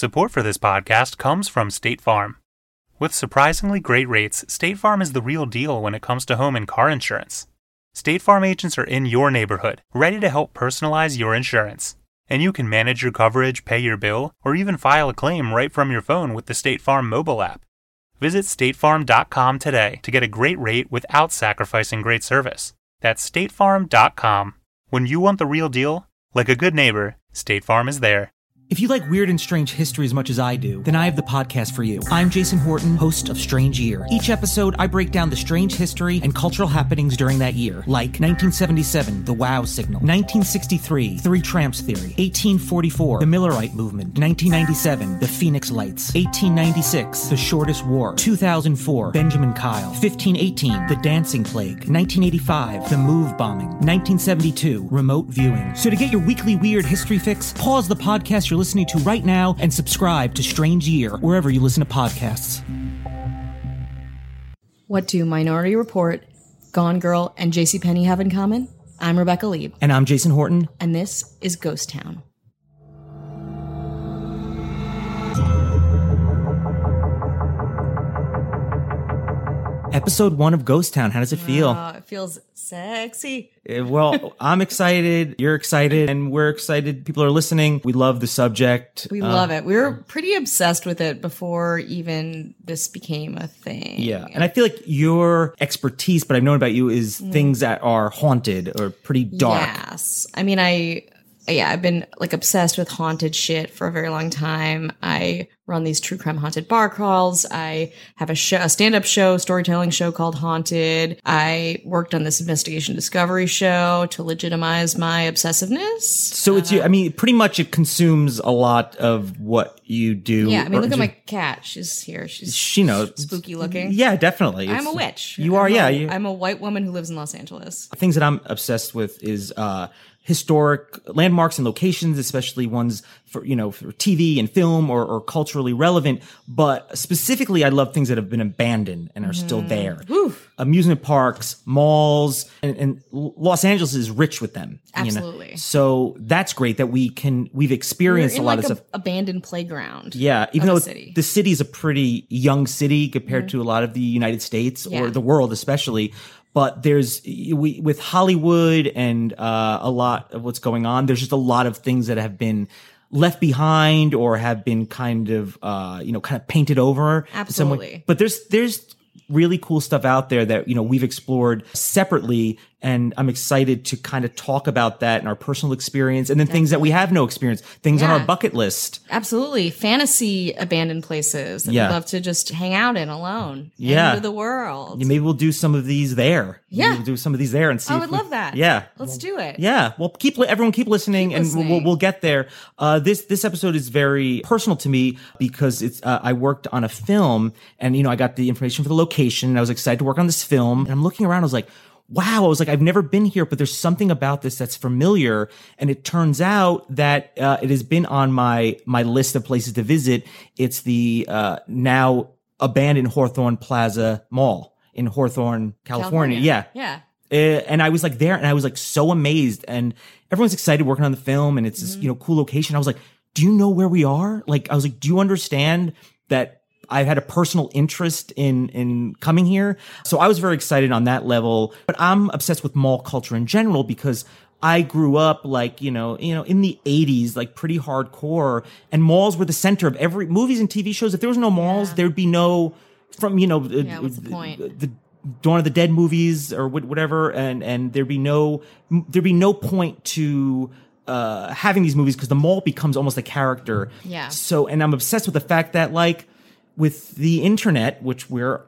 Support for this podcast comes from State Farm. With surprisingly great rates, State Farm is the real deal when it comes to home and car insurance. State Farm agents are in your neighborhood, ready to help personalize your insurance. And you can manage your coverage, pay your bill, or even file a claim right from your phone with the State Farm mobile app. Visit statefarm.com today to get a great rate without sacrificing great service. That's statefarm.com. When you want the real deal, like a good neighbor, State Farm is there. If you like weird and strange history as much as I do, then I have the podcast for you. I'm Jason Horton, host of Strange Year. Each episode, I break down the strange history and cultural happenings during that year, like 1977, the Wow Signal, 1963, Three Tramps Theory, 1844, the Millerite Movement, 1997, the Phoenix Lights, 1896, the Shortest War, 2004, Benjamin Kyle, 1518, the Dancing Plague, 1985, the Move Bombing, 1972, remote viewing. So to get your weekly weird history fix, pause the podcast you're listening to right now and subscribe to Strange Year wherever you listen to podcasts. What do Minority Report, Gone Girl, and JCPenney have in common? I'm Rebecca Leib, And I'm Jason Horton. and this is Ghost Town. Episode one of Ghost Town. How does it feel? Uh, it feels sexy. Uh, well, I'm excited. You're excited. And we're excited. People are listening. We love the subject. We love it. We were pretty obsessed with it before even this became a thing. Yeah. And I feel like your expertise, but I've known about you, is things that are haunted or pretty dark. Yes. I mean, I, yeah, I've been like obsessed with haunted shit for a very long time. I run these true crime haunted bar crawls. I have a show, a stand up show, storytelling show called Haunted. I worked on this investigation discovery show to legitimize my obsessiveness. So it's you. I mean, pretty much it consumes a lot of what you do. Yeah. I mean, Or look at my cat. She's here. She's She knows. spooky looking. Yeah, definitely. I'm It's- a witch. You are, I'm yeah. A, I'm a white woman who lives in Los Angeles. things that I'm obsessed with is uh historic landmarks and locations, especially ones for you know for TV and film or, or culturally relevant. But specifically, I love things that have been abandoned and are still there. Amusement parks, malls, and, and Los Angeles is rich with them. you know? Absolutely. So that's great that we can we've experienced a lot like of stuff. abandoned playground. Yeah, even though city. the city is a pretty young city compared to a lot of the United States Yeah. or the world, especially. But there's we with Hollywood and uh, a lot of what's going on. There's just a lot of things that have been left behind or have been kind of uh, you know kind of painted over. in some way. Absolutely. But there's there's really cool stuff out there that you know we've explored separately and i'm excited to kind of talk about that and our personal experience and then things that we have no experience things on our bucket list Absolutely. Fantasy abandoned places that Yeah. we love to just hang out in alone. Yeah. Into the world. Yeah, maybe we'll do some of these there. Maybe Yeah. we'll do some of these there and see. I would we- love that. Yeah, Let's do it. yeah. Well, keep everyone keep listening, Keep and We'll, we'll we'll get there. Uh, this this episode is very personal to me because it's uh, I worked on a film, and you know I got the information for the location, and I was excited to work on this film. And I'm looking around, I was like. Wow, I was like, I've never been here, but there's something about this that's familiar. And it turns out that uh, it has been on my my list of places to visit. It's the uh, now abandoned Hawthorne Plaza Mall in Hawthorne, California. Yeah. Yeah. Uh, and I was like there and I was like so amazed and everyone's excited working on the film and it's this, Mm-hmm. you know, cool location. I was like, do you know where we are? Like, I was like, do you understand that I've had a personal interest in, in coming here? So I was very excited on that level, but I'm obsessed with mall culture in general because I grew up like, you know, you know, in the 80s, like pretty hardcore and malls were the center of every movies and TV shows. If there was no malls, there'd be no from, you know, Yeah, what's the point? the Dawn of the Dead movies or whatever, and and there'd be no there'd be no point to uh, having these movies because the mall becomes almost a character. Yeah. So, and I'm obsessed with the fact that like with the internet, which we're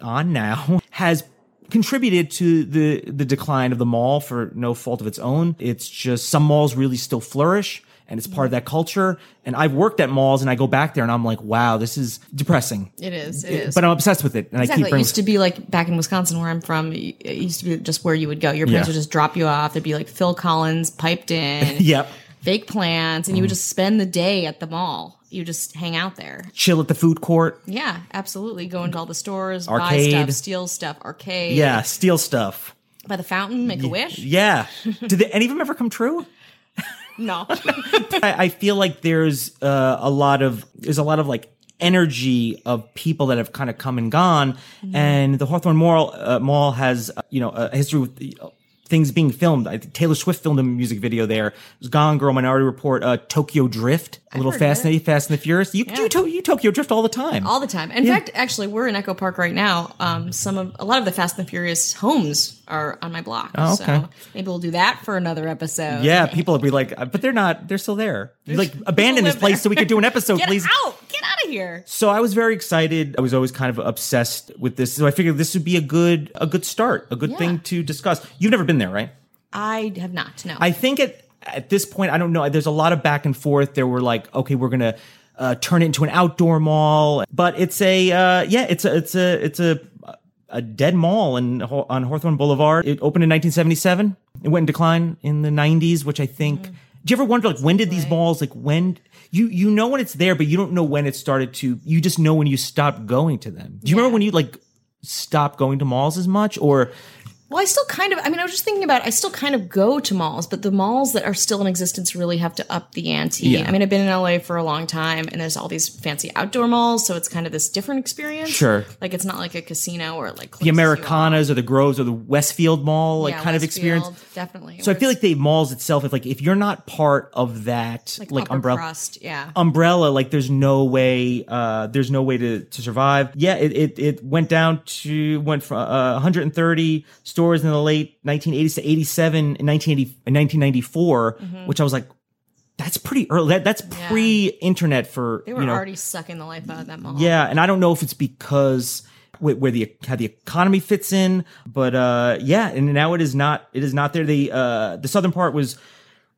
on now, has contributed to the the decline of the mall for no fault of its own. It's just some malls really still flourish and it's part of that culture. And I've worked at malls and I go back there and I'm like, wow, this is depressing. It is. It is. But I'm obsessed with it, and I Exactly. keep It used to be like back in Wisconsin, where I'm from. It used to be just where you would go. Your parents Yeah. would just drop you off. There'd be like Phil Collins piped in, Yep. Fake plants, and you would just spend the day at the mall. You just hang out there. Chill at the food court. Yeah, absolutely. Go into all the stores, buy stuff, steal stuff, arcade. Yeah, steal stuff. By the fountain, make a wish. Yeah. Did any of them ever come true? no. I, I feel like there's uh, a lot of there's a lot of like energy of people that have kind of come and gone, and the Hawthorne Mall uh, Mall has uh, you know a history with. Things being filmed. I Taylor Swift filmed a music video there. It was Gone Girl, Minority Report, uh, Tokyo Drift, a little heard Fast and Fast and the Furious. You, you, to, you Tokyo Drift all the time. all the time. In fact, actually, we're in Echo Park right now. Um, some of a lot of the Fast and the Furious homes are on my block. Oh, okay. So maybe we'll do that for another episode. yeah, people will be like, uh, but they're not. They're still there. You, like abandon this place so we could do an episode, Get please. out! Get out of here! So I was very excited. I was always kind of obsessed with this. So I figured this would be a good a good start, a good Yeah. thing to discuss. You've never been there, right? I have not. No. I think at at this point, I don't know. There's a lot of back and forth. There were like, okay, we're gonna uh, turn it into an outdoor mall, but it's a uh, yeah, it's a it's a it's a a dead mall in on Hawthorne Boulevard. It opened in 1977. It went in decline in the 90s, which I think. Do you ever wonder like when did these malls like when you you know when it's there, but you don't know when it started to. You just know when you stopped going to them. Do you remember when you like stopped going to malls as much, or Well, I still kind of, I mean, I was just thinking about, I still kind of go to malls, but the malls that are still in existence really have to up the ante. Yeah. I mean, I've been in LA for a long time and there's all these fancy outdoor malls, so it's kind of this different experience. Sure. Like it's not like a casino or like the Americanas or the Groves or the Westfield Mall like kind of experience? Definitely. So I feel like the malls itself, if like if you're not part of that like, upper umbrella crust. Yeah. umbrella, like there's no way uh there's no way to to survive. Yeah, it it, it went down to went from uh, 130 stores in the late 1980s to 87 in 1980 in 1994, Mm-hmm. which I was like that's pretty early. That, that's pre-internet for they were you know already sucking the life out of that mall. yeah, and I don't know if it's because wh- where the how the economy fits in, but uh, yeah, and now it is not it is not there. The uh, the southern part was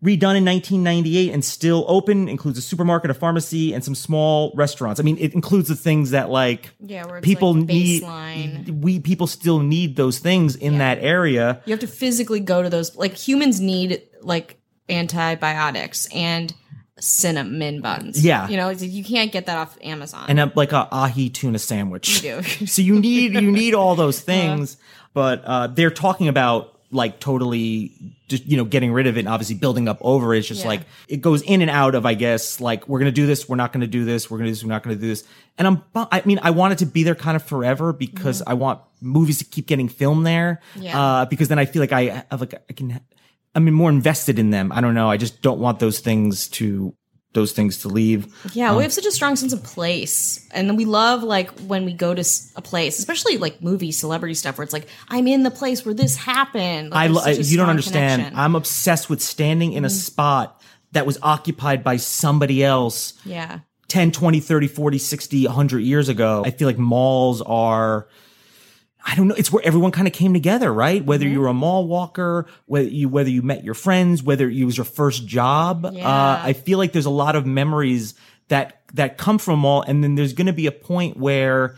redone in 1998 and still open. Includes a supermarket, a pharmacy, and some small restaurants. I mean, it includes the things that like Yeah, people like need. We people still need those things in that area. You have to physically go to those. Like humans need like antibiotics and cinnamon buns. Yeah. You know, you can't get that off Amazon. and a, like a ahi tuna sandwich. You do. so you need you need all those things, but uh, they're talking about like totally just you know getting rid of it and obviously building up over it. It's just Yeah. like it goes in and out of I guess like we're gonna do this, we're not gonna do this, we're gonna do this, we're not gonna do this. And I'm I mean I want it to be there kind of forever because I want movies to keep getting filmed there. Yeah. Uh, because then I feel like I have like I can I mean more invested in them. I don't know. I just don't want those things to those things to leave. Yeah, we have um, such a strong sense of place, and then we love like when we go to a place, especially like movie celebrity stuff, where it's like I'm in the place where this happened. Like, I, lo- you don't understand. connection. I'm obsessed with standing in a mm. spot that was occupied by somebody else yeah, 10, 20, 30, 40, 60, 100 years ago. I feel like malls are I don't know. It's where everyone kind of came together, right? Whether Mm-hmm. you were a mall walker, whether you whether you met your friends, whether it was your first job. Uh, I feel like there's a lot of memories that that come from mall, and then there's going to be a point where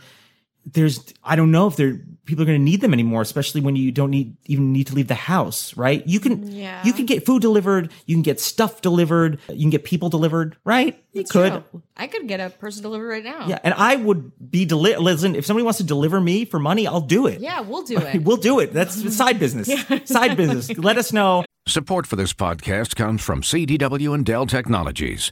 there's I don't know if there people are going to need them anymore, especially when you don't need even need to leave the house, right? You can Yeah. you can get food delivered, you can get stuff delivered, you can get people delivered, right? You could. True. I could get a person delivered right now. Yeah, and I would be deli- listen, if somebody wants to deliver me for money, I'll do it. yeah, we'll do it. We'll do it. That's side business. Side business. Let us know. Support for this podcast comes from CDW and Dell Technologies.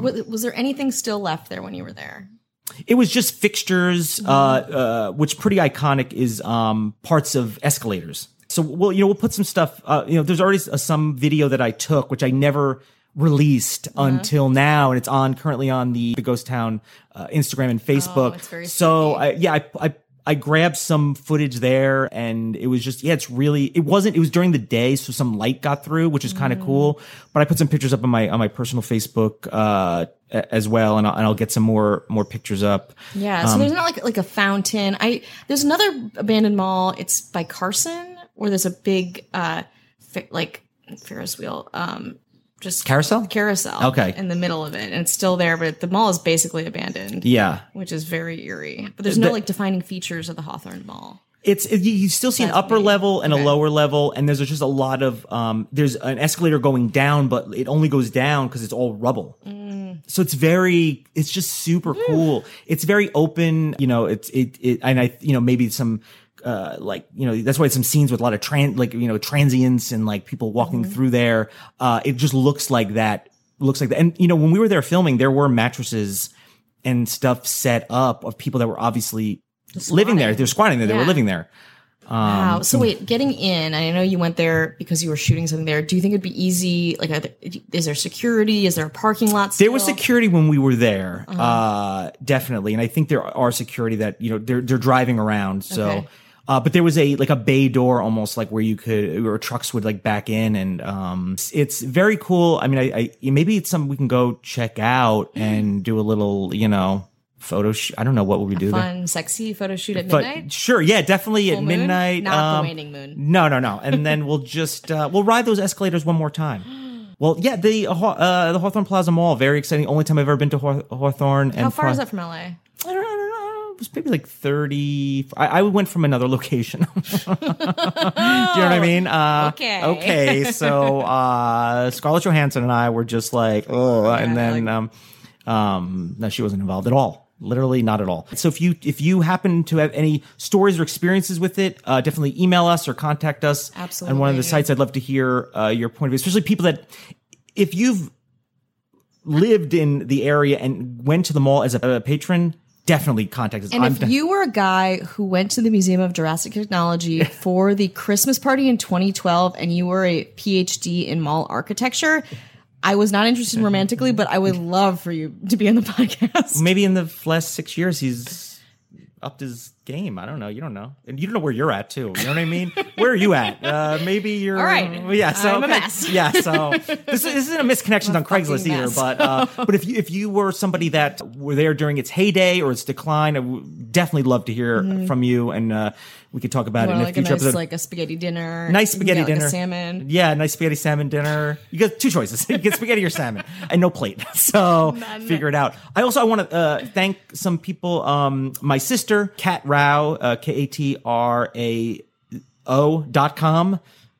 Was, was there anything still left there when you were there? It was just fixtures, uh, uh, which pretty iconic is um, parts of escalators. So we'll, you know, we'll put some stuff. Uh, you know, there's already s- some video that I took, which I never released until now, and it's on currently on the the Ghost Town uh, Instagram and Facebook. it's very so. I, yeah, I, I I grabbed some footage there, and it was just yeah, it's really it wasn't. It was during the day, so some light got through, which is kind of cool. But I put some pictures up on my on my personal Facebook uh, as well, and I'll, and I'll get some more more pictures up. Yeah, Um, so there's not like like a fountain. I there's another abandoned mall. It's by Carson where there's a big uh like Ferris wheel. Um, just Carousel? carousel. Okay. in the middle of it, and it's still there, but the mall is basically abandoned. Yeah. which is very eerie. But there's no The- like defining features of the Hawthorne Mall. It's it, you- still see an upper level and Okay. a lower level, and there's just a lot of um. There's an escalator going down, but it only goes down because it's all rubble. Mm. So it's very, it's just super cool. It's very open. You know, it's it it, and I you know maybe some. Uh, like you know, that's why some scenes with a lot of tran like you know transients and like people walking Mm-hmm. through there. Uh, it just looks like that. Looks like that. And you know, when we were there filming, there were mattresses and stuff set up of people that were obviously living there. They're squatting there. They were living there. Um, Wow. So wait, getting in. I know you went there because you were shooting something there. Do you think it'd be easy? Like, there, is there security? Is there a parking lot? There was security when we were there, Uh-huh. uh definitely, and I think there are security that you know they're they're driving around. So, Okay. Uh, but there was a like a bay door almost like where you could or trucks would like back in, and um, it's, very cool. I mean, I, I maybe it's something we can go check out and do a little you know photo. shoot. I don't know what would we do there. fun, sexy photo shoot at But midnight. sure, yeah, definitely Full at moon? midnight. Not the um, waning moon. No, no, no. And then we'll just uh, we'll ride those escalators one more time. Well, yeah, the uh, the Hawthorne Plaza Mall, very exciting. Only time I've ever been to Haw- Hawthorne. And How far is that from LA? I don't know. I don't know. It was maybe like thirty. I, I went from another location. Do you know what I mean? Uh, Okay. Okay. So uh, Scarlett Johansson and I were just like, oh, and then like- um, um, no, she wasn't involved at all. Literally not at all. So if you if you happen to have any stories or experiences with it, uh, definitely email us or contact us. absolutely On one of the sites, I'd love to hear uh, your point of view, especially people that if you've lived in the area and went to the mall as a, a patron, definitely contact us. And I'm if de- you were a guy who went to the Museum of Jurassic Technology for the Christmas party in 2012 and you were a PhD in mall architecture, I was not interested mm-hmm. romantically, but I would mm-hmm. love for you to be on the podcast. maybe in the last six years he's upped his game. I don't know. You don't know, and you don't know where you're at too. You know what I mean? where are you at? Uh, maybe you're. All right. Yeah. So I'm a mess. Yeah. So this, is- this isn't a misconnections on Craigslist either. But uh, but if you if you were somebody that were there during its heyday or its decline, I would definitely love to hear from you, and uh, we could talk about it in a like a future nice, episode. like a spaghetti dinner. Nice spaghetti like, a dinner. salmon. Yeah, nice spaghetti salmon dinner. You got two choices. You get spaghetti or salmon, and no plate. So figure it out. I also I want to uh, thank some people. Um, my sister, Kat Rao, uh, K A T R A O dot com.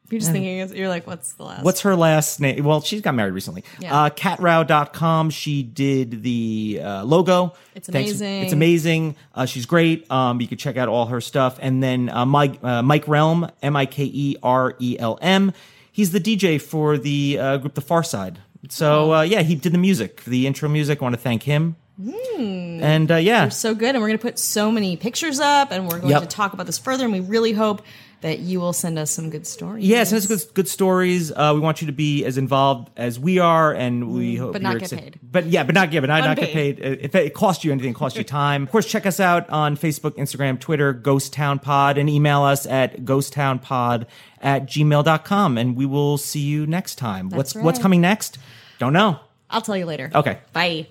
You're just thinking, you're like, what's the last? What's her last name? Well, she's got married recently. Yeah. Uh, katrao.com. She did the uh, logo. It's Thanks- amazing. It's amazing. Uh, she's great. Um, you can check out all her stuff. And then uh, Mike, uh, Mike Relm, M I K E R E L M. He's the DJ for the uh, group The Pharcyde. So, uh, yeah, he did the music, the intro music. I want to thank him. And uh, yeah, so good. And we're going to put so many pictures up and we're going Yep. to talk about this further. And we really hope that you will send us some good stories. yeah, send us good, good stories. Uh, we want you to be as involved as we are, and we hope Mm, but not get paid. But yeah, but not yeah, but not, not get paid. Uh, If it costs you anything, it costs you time. Of course, check us out on Facebook, Instagram, Twitter, Ghost Town Pod, and email us at ghosttownpod at gmail.com. And we will see you next time. what's what's right. coming next? Don't know. I'll tell you later. Okay. Bye.